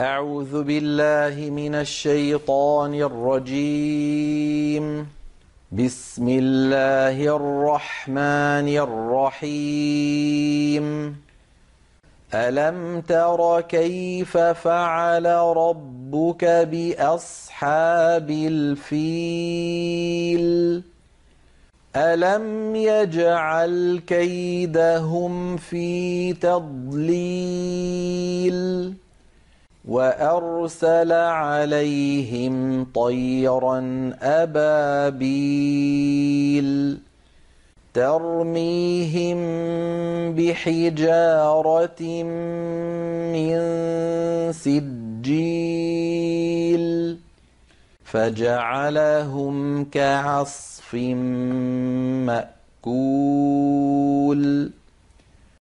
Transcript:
أعوذ بالله من الشيطان الرجيم. بسم الله الرحمن الرحيم. ألم تر كيف فعل ربك بأصحاب الفيل؟ ألم يجعل كيدهم في تضليل؟ وأرسل عليهم طيرا أبابيل ترميهم بحجارة من سجيل فجعلهم كعصف مأكول